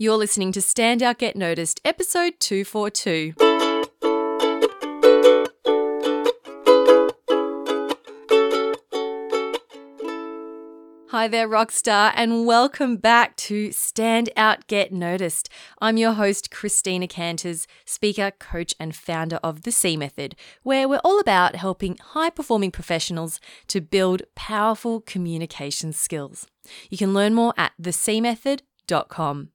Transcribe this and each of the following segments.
You're listening to Stand Out Get Noticed, episode 242. Hi there, Rockstar, and welcome back to Stand Out Get Noticed. I'm your host, Christina Canters, speaker, coach, and founder of The C Method, where we're all about helping high performing professionals to build powerful communication skills. You can learn more at thecmethod.com.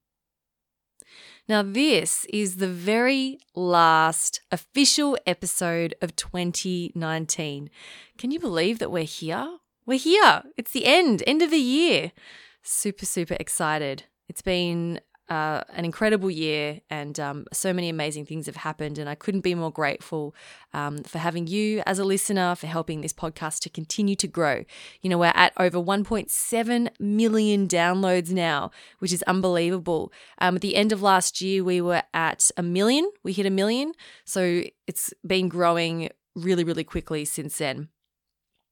Now, this is the very last official episode of 2019. Can you believe that we're here? We're here. It's the end, end of the year. Super, super excited. It's been uh, an incredible year, and um, so many amazing things have happened. And I couldn't be more grateful um, for having you as a listener, for helping this podcast to continue to grow. You know, we're at over 1.7 million downloads now, which is unbelievable. Um, at the end of last year, we were at a million. We hit a million. So it's been growing really, really quickly since then.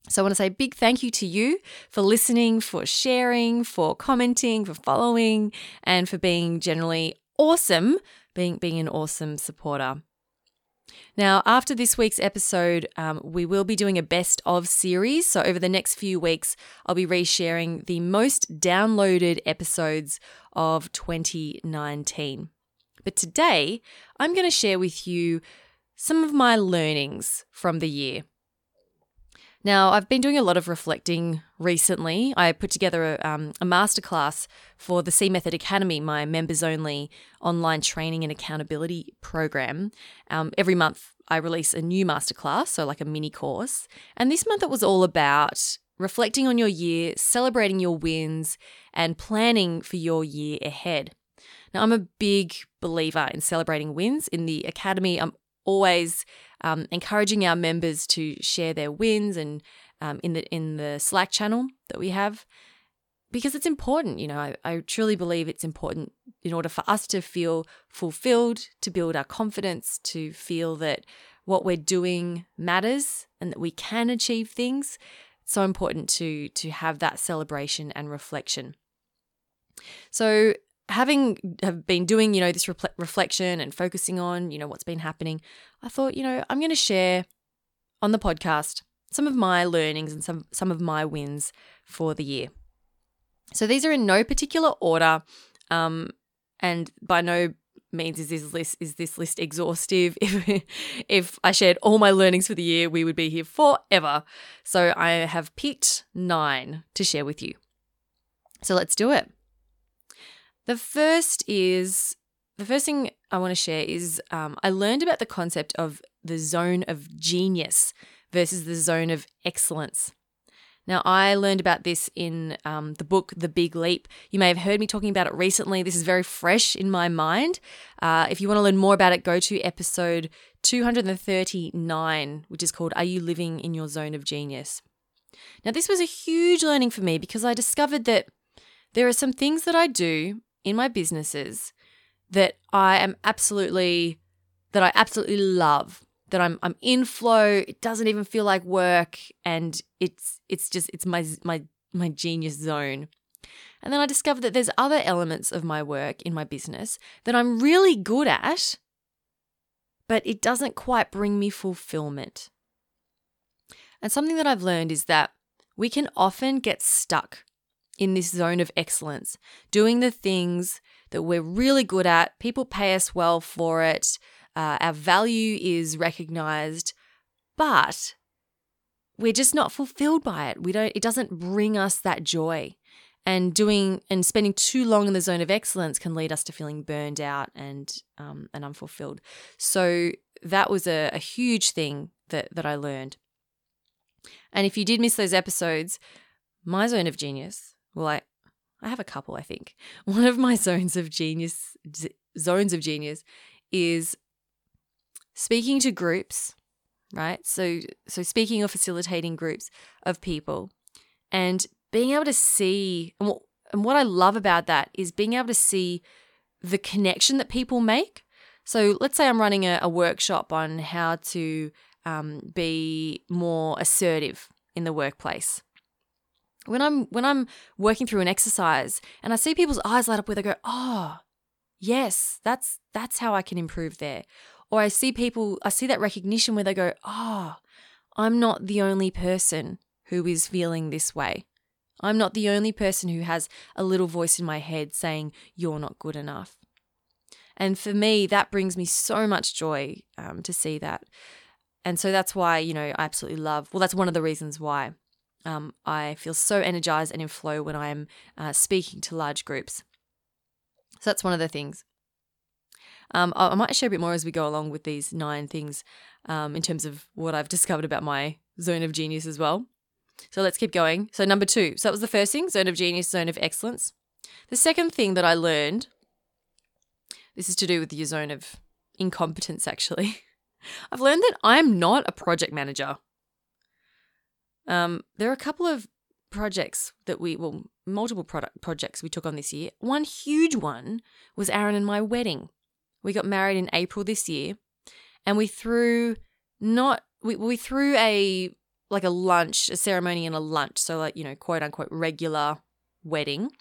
So I want to say a big thank you to you for listening, for sharing, for commenting, for following, and for being generally awesome, being being an awesome supporter. Now, after this week's episode, um, we will be doing a best of series. So, over the next few weeks, I'll be resharing the most downloaded episodes of 2019. But today, I'm going to share with you some of my learnings from the year. Now, I've been doing a lot of reflecting recently. I put together a, um, a masterclass for the C Method Academy, my members only online training and accountability program. Um, every month, I release a new masterclass, so like a mini course. And this month, it was all about reflecting on your year, celebrating your wins, and planning for your year ahead. Now, I'm a big believer in celebrating wins. In the academy, I'm always um, encouraging our members to share their wins and um, in the in the Slack channel that we have because it's important. You know, I, I truly believe it's important in order for us to feel fulfilled, to build our confidence, to feel that what we're doing matters and that we can achieve things. It's so important to to have that celebration and reflection. So having have been doing you know this reflection and focusing on you know what's been happening i thought you know i'm going to share on the podcast some of my learnings and some some of my wins for the year. So these are in no particular order um, and by no means is this list is this list exhaustive. If if i shared all my learnings for the year we would be here forever. So i have picked 9 to share with you. So let's do it the first is the first thing I want to share is um, I learned about the concept of the zone of genius versus the zone of excellence. Now, I learned about this in um, the book The Big Leap. You may have heard me talking about it recently. This is very fresh in my mind. Uh, if you want to learn more about it, go to episode 239, which is called Are You Living in Your Zone of Genius? Now, this was a huge learning for me because I discovered that there are some things that I do in my businesses that I am absolutely that I absolutely love that I'm I'm in flow it doesn't even feel like work and it's it's just it's my my my genius zone. And then I discovered that there's other elements of my work in my business that I'm really good at but it doesn't quite bring me fulfillment. And something that I've learned is that we can often get stuck in this zone of excellence, doing the things that we're really good at. People pay us well for it. Uh, our value is recognized, but we're just not fulfilled by it. We don't. It doesn't bring us that joy. And doing and spending too long in the zone of excellence can lead us to feeling burned out and um, and unfulfilled. So that was a, a huge thing that that I learned. And if you did miss those episodes, my zone of genius well, I, I have a couple, I think. One of my zones of genius, zones of genius is speaking to groups, right? So, so speaking or facilitating groups of people and being able to see, and what, and what I love about that is being able to see the connection that people make. So let's say I'm running a, a workshop on how to um, be more assertive in the workplace when I'm when I'm working through an exercise and I see people's eyes light up where they go, oh, yes, that's that's how I can improve there. Or I see people, I see that recognition where they go, oh, I'm not the only person who is feeling this way. I'm not the only person who has a little voice in my head saying, you're not good enough. And for me, that brings me so much joy um, to see that. And so that's why, you know, I absolutely love, well, that's one of the reasons why um, I feel so energized and in flow when I'm uh, speaking to large groups. So that's one of the things. Um, I might share a bit more as we go along with these nine things um, in terms of what I've discovered about my zone of genius as well. So let's keep going. So, number two. So, that was the first thing zone of genius, zone of excellence. The second thing that I learned this is to do with your zone of incompetence, actually. I've learned that I'm not a project manager. Um, there are a couple of projects that we, well, multiple product projects we took on this year. One huge one was Aaron and my wedding. We got married in April this year, and we threw not we we threw a like a lunch, a ceremony and a lunch, so like you know quote unquote regular wedding.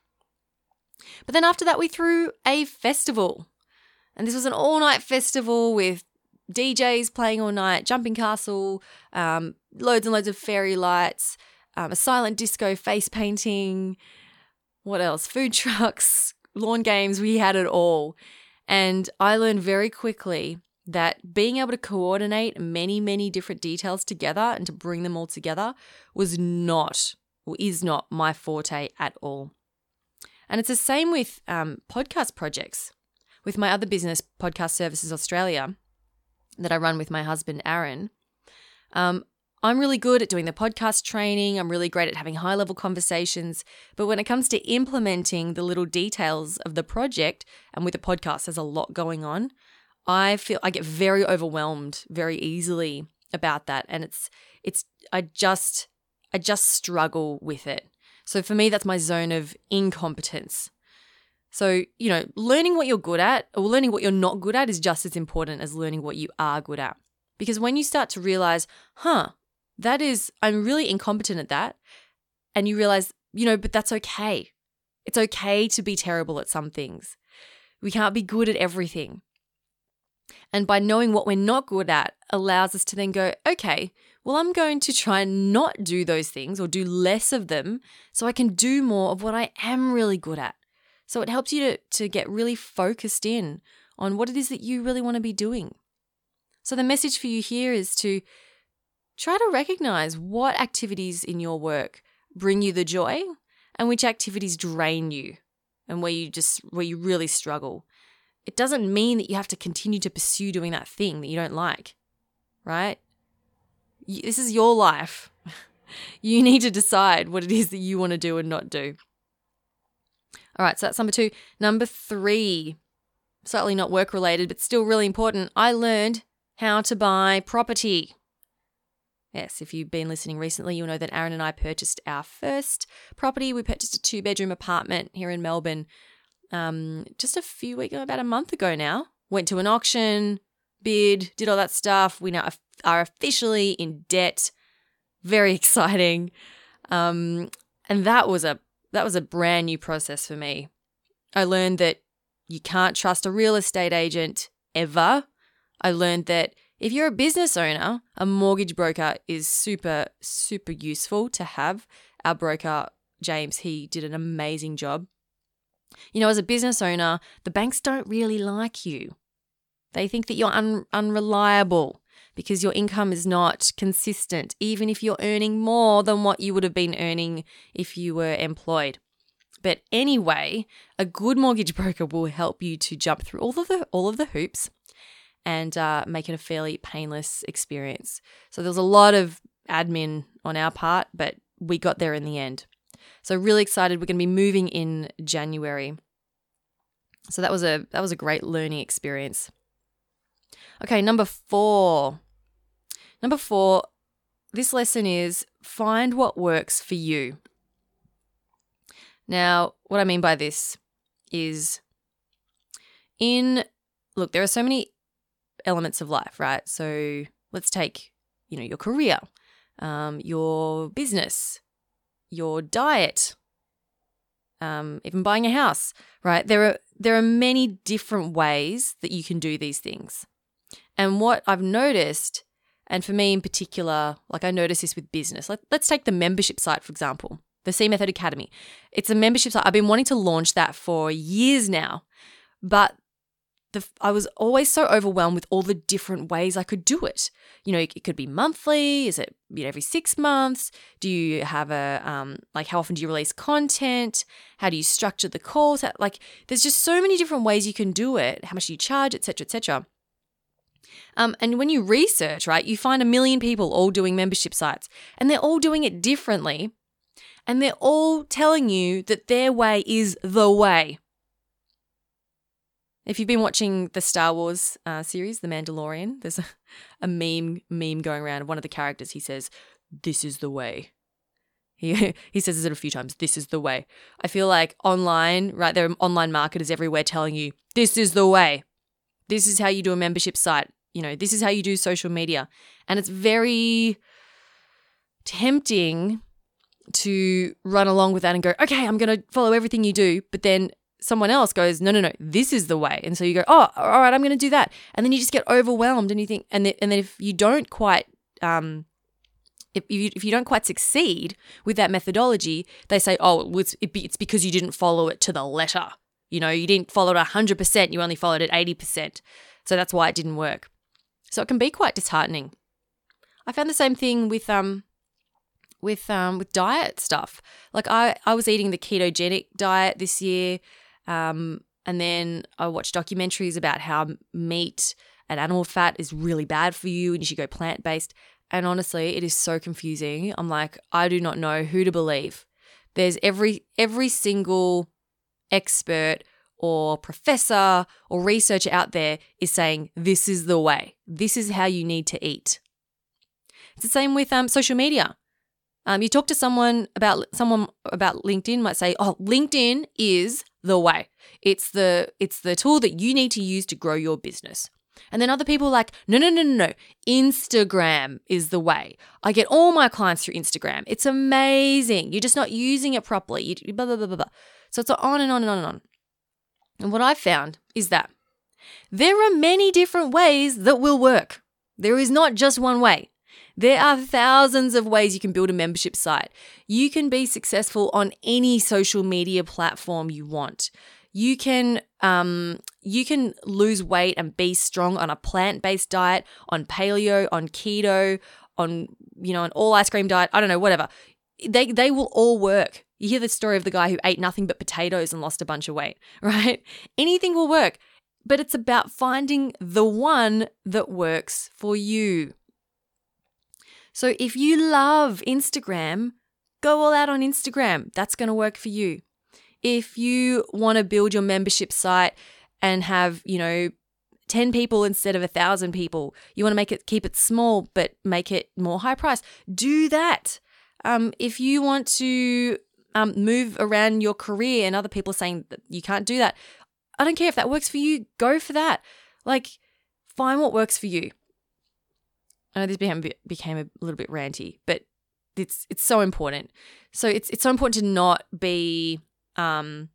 But then after that, we threw a festival, and this was an all night festival with DJs playing all night, jumping castle, um, loads and loads of fairy lights, um, a silent disco, face painting. What else? Food trucks, lawn games. We had it all. And I learned very quickly that being able to coordinate many, many different details together and to bring them all together was not or is not my forte at all. And it's the same with um, podcast projects. With my other business, Podcast Services Australia, that I run with my husband, Aaron, um, I'm really good at doing the podcast training. I'm really great at having high level conversations. But when it comes to implementing the little details of the project, and with the podcast, there's a lot going on, I feel I get very overwhelmed very easily about that. And it's, it's, I just, I just struggle with it. So for me, that's my zone of incompetence. So, you know, learning what you're good at or learning what you're not good at is just as important as learning what you are good at. Because when you start to realize, huh, that is, I'm really incompetent at that. And you realize, you know, but that's okay. It's okay to be terrible at some things. We can't be good at everything. And by knowing what we're not good at allows us to then go, okay, well, I'm going to try and not do those things or do less of them so I can do more of what I am really good at. So it helps you to, to get really focused in on what it is that you really want to be doing. So the message for you here is to try to recognize what activities in your work bring you the joy and which activities drain you and where you just where you really struggle. It doesn't mean that you have to continue to pursue doing that thing that you don't like right? This is your life. You need to decide what it is that you want to do and not do. All right so that's number 2 number 3 slightly not work related but still really important. I learned how to buy property Yes, if you've been listening recently, you'll know that Aaron and I purchased our first property. We purchased a two bedroom apartment here in Melbourne um, just a few weeks, about a month ago now. Went to an auction, bid, did all that stuff. We now are officially in debt. Very exciting. Um, and that was a that was a brand new process for me. I learned that you can't trust a real estate agent ever. I learned that if you're a business owner, a mortgage broker is super, super useful to have. Our broker, James, he did an amazing job. You know, as a business owner, the banks don't really like you. They think that you're un- unreliable because your income is not consistent, even if you're earning more than what you would have been earning if you were employed. But anyway, a good mortgage broker will help you to jump through all of the all of the hoops and uh, make it a fairly painless experience. So there was a lot of admin on our part, but we got there in the end. So really excited. We're going to be moving in January. So that was a that was a great learning experience. Okay, number 4. Number 4, this lesson is find what works for you. Now, what I mean by this is in look, there are so many elements of life, right? So let's take, you know, your career, um, your business, your diet, um, even buying a house, right? There are there are many different ways that you can do these things. And what I've noticed, and for me in particular, like I noticed this with business, Let, let's take the membership site, for example, the C Method Academy. It's a membership site. I've been wanting to launch that for years now, but the, I was always so overwhelmed with all the different ways I could do it. You know, it could be monthly. Is it you know, every six months? Do you have a um, like how often do you release content? How do you structure the calls? Like, there's just so many different ways you can do it. How much do you charge, etc., etc. Um, and when you research, right, you find a million people all doing membership sites, and they're all doing it differently, and they're all telling you that their way is the way. If you've been watching the Star Wars uh, series, The Mandalorian, there's a, a meme meme going around one of the characters. He says, "This is the way." He he says it a few times. This is the way. I feel like online, right? There are online marketers everywhere telling you this is the way. This is how you do a membership site. You know, this is how you do social media, and it's very tempting to run along with that and go, okay, I'm going to follow everything you do, but then someone else goes, no, no, no, this is the way. And so you go, oh, all right, I'm going to do that. And then you just get overwhelmed and you think, and and then if you don't quite, um, if you, if you don't quite succeed with that methodology, they say, oh, it's, it's because you didn't follow it to the letter. You know, you didn't follow it 100%, you only followed it 80%. So that's why it didn't work. So it can be quite disheartening. I found the same thing with um with um with diet stuff. Like I I was eating the ketogenic diet this year um, and then I watch documentaries about how meat and animal fat is really bad for you and you should go plant based. And honestly, it is so confusing. I'm like, I do not know who to believe. There's every every single expert or professor or researcher out there is saying this is the way. This is how you need to eat. It's the same with um, social media. Um, you talk to someone about someone about LinkedIn might say, "Oh, LinkedIn is the way. It's the it's the tool that you need to use to grow your business." And then other people like, "No, no, no, no, no. Instagram is the way. I get all my clients through Instagram. It's amazing. You're just not using it properly. You blah blah blah blah blah." So it's on and on and on and on. And what I've found is that there are many different ways that will work. There is not just one way. There are thousands of ways you can build a membership site. You can be successful on any social media platform you want. You can um, you can lose weight and be strong on a plant-based diet, on paleo, on keto, on you know, an all ice cream diet, I don't know, whatever. They they will all work. You hear the story of the guy who ate nothing but potatoes and lost a bunch of weight, right? Anything will work, but it's about finding the one that works for you. So if you love Instagram, go all out on Instagram. That's going to work for you. If you want to build your membership site and have, you know, 10 people instead of a 1000 people, you want to make it keep it small but make it more high price, do that. Um, if you want to um, move around your career and other people are saying that you can't do that, I don't care if that works for you, go for that. Like, find what works for you. I know this became became a little bit ranty, but it's it's so important. So it's it's so important to not be um,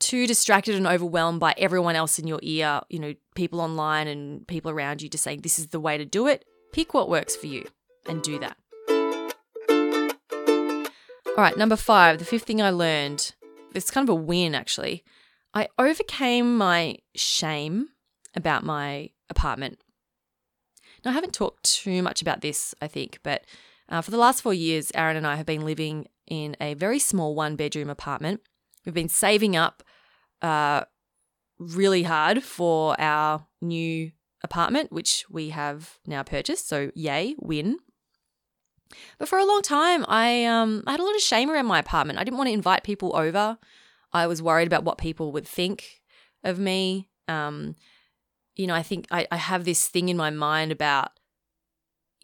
too distracted and overwhelmed by everyone else in your ear. You know, people online and people around you just saying this is the way to do it. Pick what works for you and do that. All right, number five, the fifth thing I learned. It's kind of a win actually. I overcame my shame about my apartment now, I haven't talked too much about this, I think, but uh, for the last four years, Aaron and I have been living in a very small one bedroom apartment. We've been saving up uh, really hard for our new apartment, which we have now purchased. So, yay, win. But for a long time, I, um, I had a lot of shame around my apartment. I didn't want to invite people over. I was worried about what people would think of me. Um, you know, I think I, I have this thing in my mind about,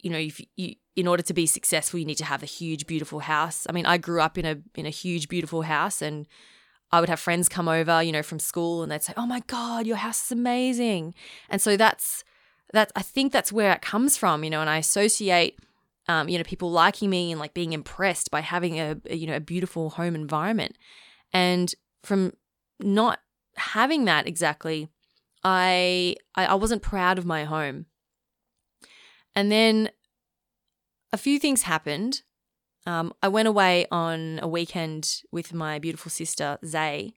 you know, if you in order to be successful, you need to have a huge, beautiful house. I mean, I grew up in a in a huge, beautiful house, and I would have friends come over, you know, from school, and they'd say, "Oh my God, your house is amazing," and so that's that. I think that's where it comes from, you know, and I associate. Um, you know, people liking me and like being impressed by having a, a you know a beautiful home environment, and from not having that exactly, I, I I wasn't proud of my home. And then a few things happened. Um, I went away on a weekend with my beautiful sister Zay,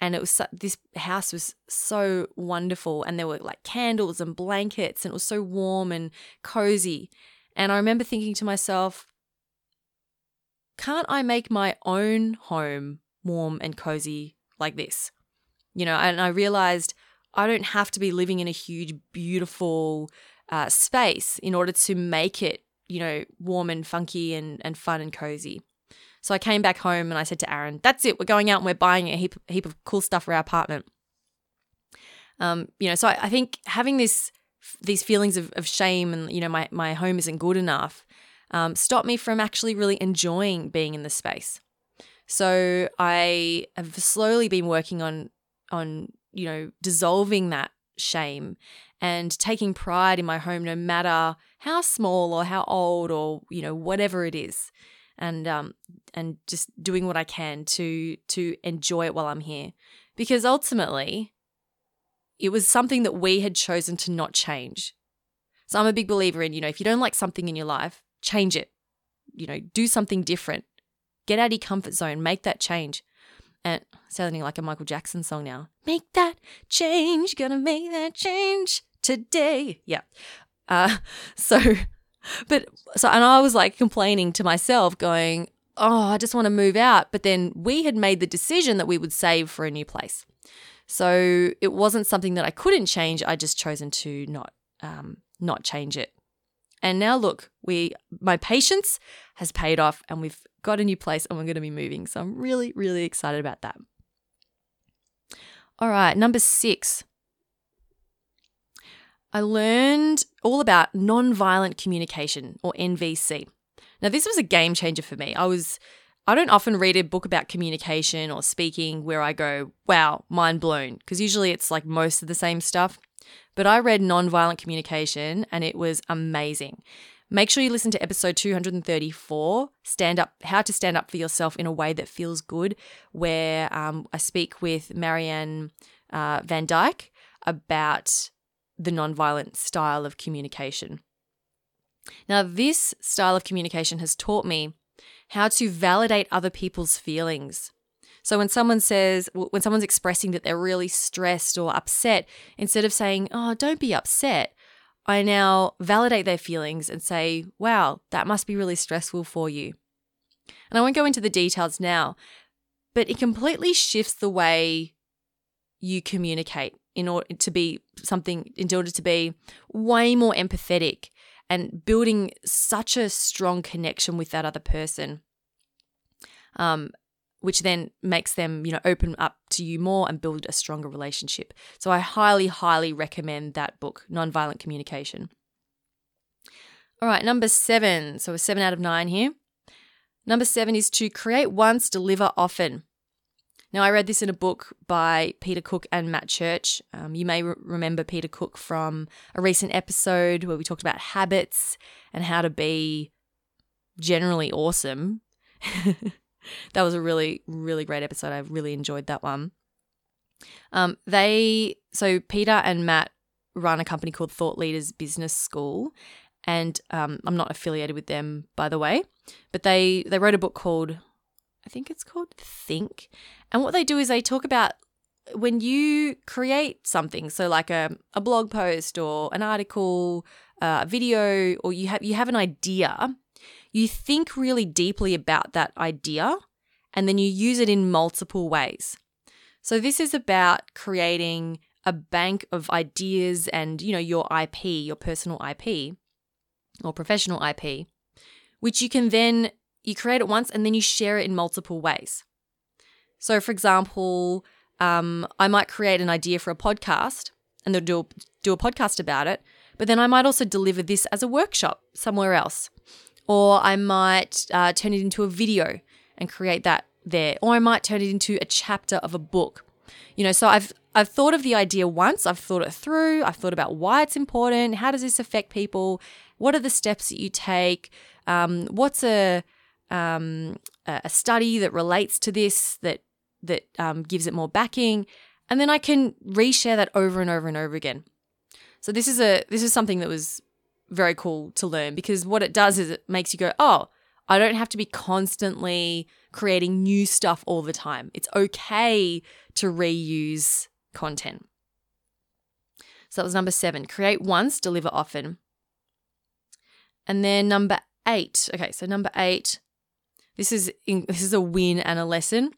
and it was this house was so wonderful, and there were like candles and blankets, and it was so warm and cozy. And I remember thinking to myself, can't I make my own home warm and cozy like this? You know, and I realized I don't have to be living in a huge, beautiful uh, space in order to make it, you know, warm and funky and, and fun and cozy. So I came back home and I said to Aaron, that's it, we're going out and we're buying a heap, heap of cool stuff for our apartment. Um, you know, so I, I think having this these feelings of, of shame and you know my, my home isn't good enough um, stopped me from actually really enjoying being in the space so i have slowly been working on on you know dissolving that shame and taking pride in my home no matter how small or how old or you know whatever it is. And um and just doing what I can to to enjoy it while I'm here. Because ultimately it was something that we had chosen to not change. So I'm a big believer in you know if you don't like something in your life change it. You know do something different. Get out of your comfort zone. Make that change and sounding like a Michael Jackson song now. Make that change, gonna make that change today. Yeah. Uh, so, but so, and I was like complaining to myself, going, "Oh, I just want to move out." But then we had made the decision that we would save for a new place, so it wasn't something that I couldn't change. I just chosen to not um, not change it. And now look, we my patience has paid off, and we've got a new place and we're going to be moving. So I'm really, really excited about that. All right, number six. I learned all about nonviolent communication or NVC. Now, this was a game changer for me. I was I don't often read a book about communication or speaking where I go, wow, mind blown, because usually it's like most of the same stuff. But I read Nonviolent Communication and it was amazing. Make sure you listen to episode 234, Stand Up, How to Stand Up for Yourself in a Way That Feels Good, where um, I speak with Marianne uh, Van Dyke about the nonviolent style of communication. Now, this style of communication has taught me how to validate other people's feelings. So when someone says, when someone's expressing that they're really stressed or upset, instead of saying, oh, don't be upset, I now validate their feelings and say, wow, that must be really stressful for you. And I won't go into the details now, but it completely shifts the way you communicate in order to be something, in order to be way more empathetic and building such a strong connection with that other person. Um, which then makes them, you know, open up to you more and build a stronger relationship. So I highly, highly recommend that book, Nonviolent Communication. All right, number seven. So a seven out of nine here. Number seven is to create once, deliver often. Now, I read this in a book by Peter Cook and Matt Church. Um, you may re- remember Peter Cook from a recent episode where we talked about habits and how to be generally awesome. that was a really, really great episode. I really enjoyed that one. Um, they so Peter and Matt run a company called Thought Leaders Business School, and um, I'm not affiliated with them, by the way, but they they wrote a book called I think it's called Think, and what they do is they talk about when you create something, so like a, a blog post or an article, uh, a video, or you have you have an idea you think really deeply about that idea and then you use it in multiple ways. So this is about creating a bank of ideas and, you know, your IP, your personal IP or professional IP, which you can then you create it once and then you share it in multiple ways. So, for example, um, I might create an idea for a podcast and they'll do, do a podcast about it, but then I might also deliver this as a workshop somewhere else or I might uh, turn it into a video and create that there, or I might turn it into a chapter of a book. You know, so I've I've thought of the idea once, I've thought it through, I've thought about why it's important, how does this affect people, what are the steps that you take, um, what's a um, a study that relates to this that that um, gives it more backing, and then I can reshare that over and over and over again. So this is a this is something that was very cool to learn because what it does is it makes you go, oh, I don't have to be constantly creating new stuff all the time. It's okay to reuse content. So that was number seven. Create once, deliver often. And then number eight. Okay, so number eight. This is in, this is a win and a lesson.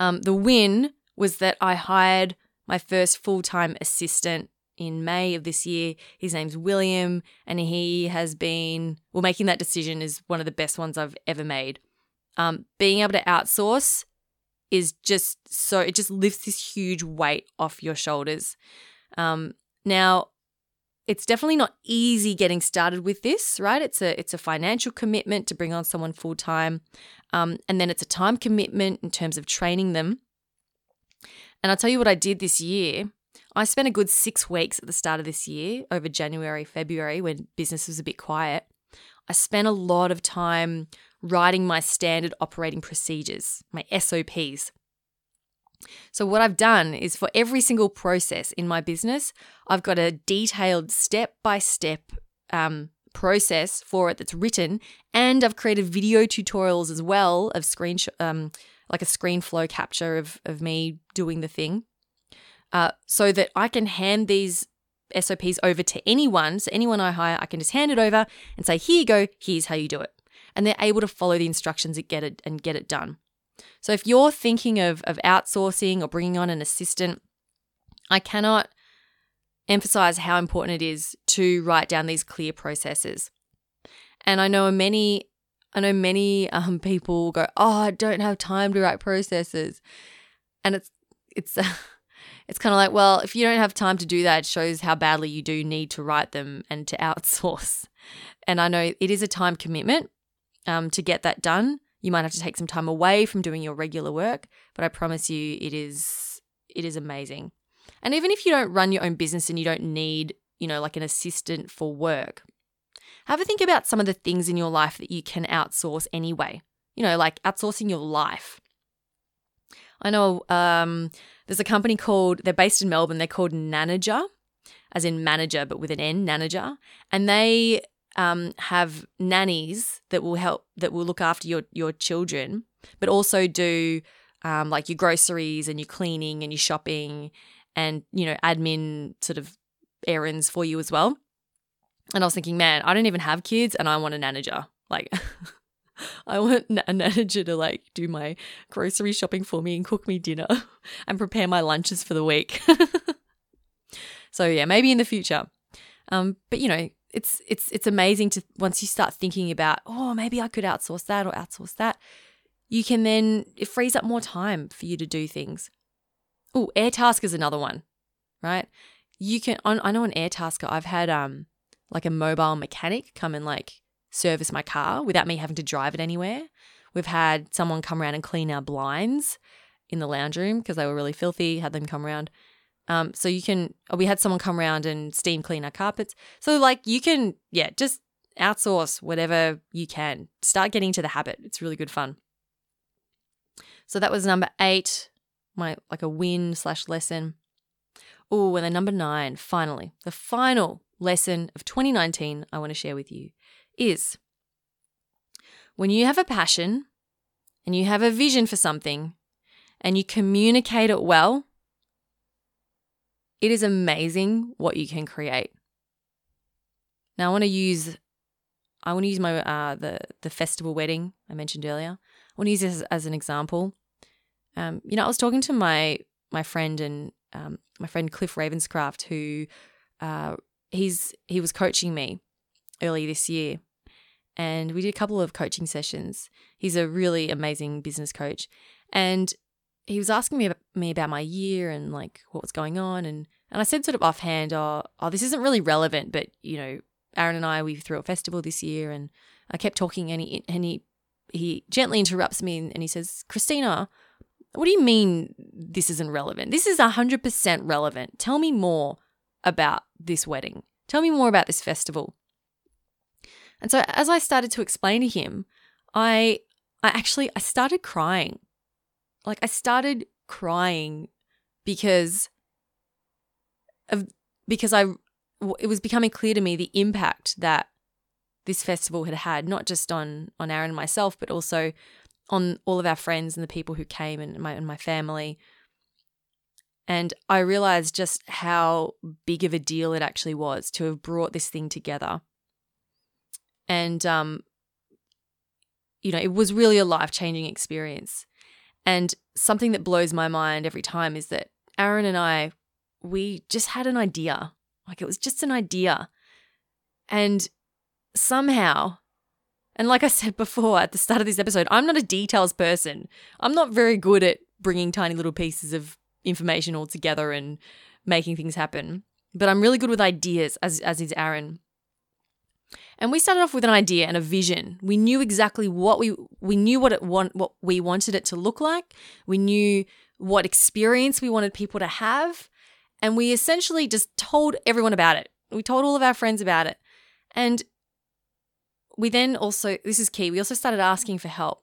Um, the win was that I hired my first full time assistant in May of this year. His name's William, and he has been, well, making that decision is one of the best ones I've ever made. Um, being able to outsource is just so, it just lifts this huge weight off your shoulders. Um, now, it's definitely not easy getting started with this, right? It's a it's a financial commitment to bring on someone full time, um, and then it's a time commitment in terms of training them. And I'll tell you what I did this year. I spent a good six weeks at the start of this year, over January, February, when business was a bit quiet. I spent a lot of time writing my standard operating procedures, my SOPs. So, what I've done is for every single process in my business, I've got a detailed step by step process for it that's written, and I've created video tutorials as well of screen, um, like a screen flow capture of, of me doing the thing uh, so that I can hand these SOPs over to anyone. So, anyone I hire, I can just hand it over and say, here you go, here's how you do it. And they're able to follow the instructions and get it, and get it done. So, if you're thinking of, of outsourcing or bringing on an assistant, I cannot emphasize how important it is to write down these clear processes. And I know many I know many um, people go, "Oh, I don't have time to write processes," and it's it's it's kind of like, well, if you don't have time to do that, it shows how badly you do need to write them and to outsource. And I know it is a time commitment um, to get that done. You might have to take some time away from doing your regular work, but I promise you, it is it is amazing. And even if you don't run your own business and you don't need, you know, like an assistant for work, have a think about some of the things in your life that you can outsource anyway. You know, like outsourcing your life. I know um, there's a company called, they're based in Melbourne, they're called Nanager, as in manager, but with an N, Nanager. And they um, have nannies that will help, that will look after your, your children, but also do um, like your groceries and your cleaning and your shopping and, you know, admin sort of errands for you as well. And I was thinking, man, I don't even have kids and I want a nanager. Like, I want a manager to like do my grocery shopping for me and cook me dinner and prepare my lunches for the week. so yeah, maybe in the future. Um, but you know, it's it's it's amazing to once you start thinking about, oh, maybe I could outsource that or outsource that. You can then it frees up more time for you to do things. Oh, Airtasker is another one, right? You can on I know on Airtasker I've had um like a mobile mechanic come and like service my car without me having to drive it anywhere. We've had someone come around and clean our blinds in the lounge room because they were really filthy, had them come around. Um, so you can, we had someone come around and steam clean our carpets. So, like, you can, yeah, just outsource whatever you can. Start getting to the habit. It's really good fun. So that was number eight, my like a win slash lesson. Oh, and then number nine, finally, the final lesson of 2019 I want to share with you is when you have a passion and you have a vision for something and you communicate it well, it is amazing what you can create. Now I want to use I want to use my uh, the the festival wedding I mentioned earlier. I want to use this as, as an example. Um, you know, I was talking to my my friend and um, my friend Cliff Ravenscraft, who uh, he's he was coaching me early this year, and we did a couple of coaching sessions. He's a really amazing business coach, and he was asking me about, me about my year and like what was going on, and and I said sort of offhand, oh, oh, this isn't really relevant, but you know, Aaron and I we threw a festival this year, and I kept talking, and he and he he gently interrupts me and he says, Christina, what do you mean this isn't relevant? This is 100% relevant. Tell me more about this wedding. Tell me more about this festival. And so as I started to explain to him, I I actually I started crying. like I started crying because of because I it was becoming clear to me the impact that this festival had had not just on on Aaron and myself but also on all of our friends and the people who came and my and my family and I realized just how big of a deal it actually was to have brought this thing together and um you know it was really a life-changing experience and something that blows my mind every time is that Aaron and I we just had an idea like it was just an idea. And somehow, and like I said before at the start of this episode, I'm not a details person. I'm not very good at bringing tiny little pieces of information all together and making things happen. But I'm really good with ideas, as, as is Aaron. And we started off with an idea and a vision. We knew exactly what we we knew what it want what we wanted it to look like. We knew what experience we wanted people to have. And we essentially just told everyone about it. We told all of our friends about it. And we then also, this is key, we also started asking for help.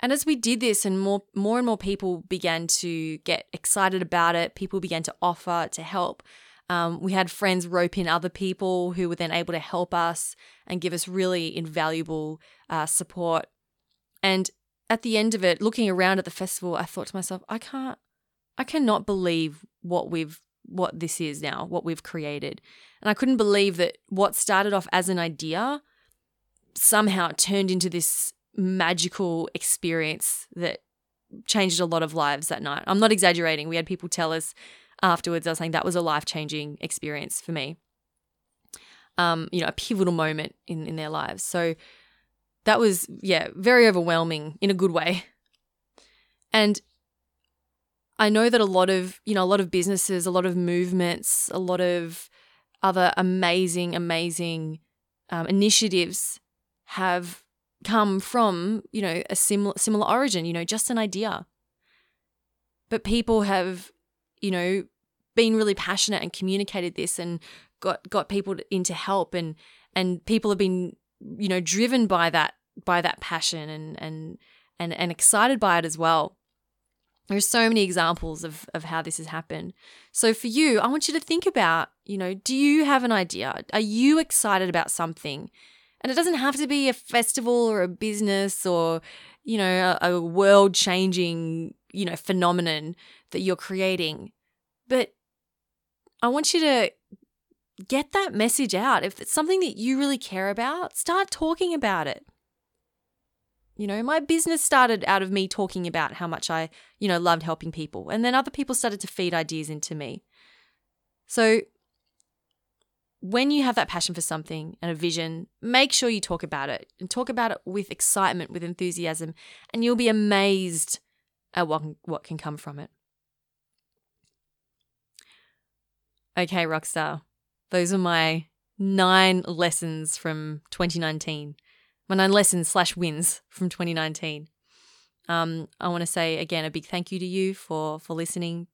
And as we did this and more more and more people began to get excited about it, people began to offer to help. Um, we had friends rope in other people who were then able to help us and give us really invaluable uh, support. And at the end of it, looking around at the festival, I thought to myself, I can't, I cannot believe what we've what this is now, what we've created. And I couldn't believe that what started off as an idea somehow turned into this magical experience that changed a lot of lives that night. I'm not exaggerating. We had people tell us afterwards, I was saying that was a life changing experience for me. Um, you know, a pivotal moment in, in their lives. So that was, yeah, very overwhelming in a good way. And I know that a lot of, you know, a lot of businesses, a lot of movements, a lot of other amazing, amazing um, initiatives have come from, you know, a similar similar origin, you know, just an idea. But people have, you know, been really passionate and communicated this and got got people into help and and people have been, you know, driven by that by that passion and and and and excited by it as well. There's so many examples of, of how this has happened. So for you, I want you to think about, you know, do you have an idea? Are you excited about something? And it doesn't have to be a festival or a business or, you know, a, a world changing, you know, phenomenon that you're creating. But I want you to get that message out. If it's something that you really care about, start talking about it. You know, my business started out of me talking about how much I, you know, loved helping people. And then other people started to feed ideas into me. So when you have that passion for something and a vision, make sure you talk about it and talk about it with excitement, with enthusiasm, and you'll be amazed at what, what can come from it. Okay, Rockstar, those are my nine lessons from 2019 my nine lessons slash wins from 2019. Um, I want to say again a big thank you to you for for listening,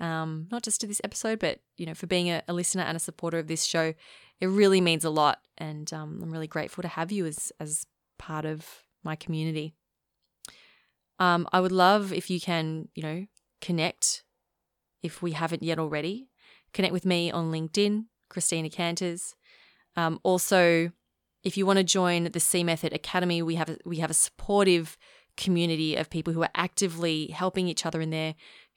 um, not just to this episode, but you know for being a, a, listener and a supporter of this show. It really means a lot, and um, I'm really grateful to have you as as part of my community. Um, I would love if you can, you know, connect if we haven't yet already. Connect with me on LinkedIn, Christina Canters. Um, also, if you want to join the C Method Academy, we have a, we have a supportive community of people who are actively helping each other in their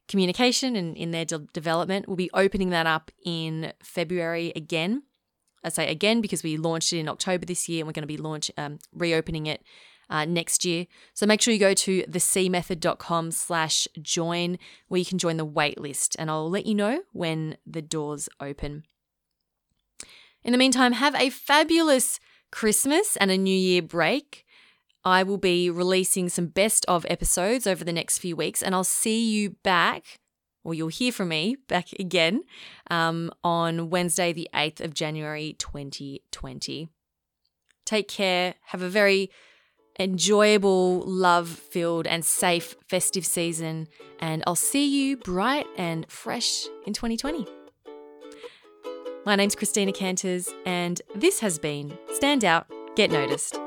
communication and in their de- development. We'll be opening that up in February again. I say again because we launched it in October this year, and we're going to be launch um, reopening it uh, next year. So make sure you go to thecmethod.com slash join where you can join the wait list and I'll let you know when the doors open. In the meantime, have a fabulous Christmas and a New Year break. I will be releasing some best of episodes over the next few weeks, and I'll see you back, or you'll hear from me back again um, on Wednesday, the 8th of January 2020. Take care. Have a very enjoyable, love filled, and safe festive season, and I'll see you bright and fresh in 2020. My name's Christina Canters, and this has been Stand Out, Get Noticed.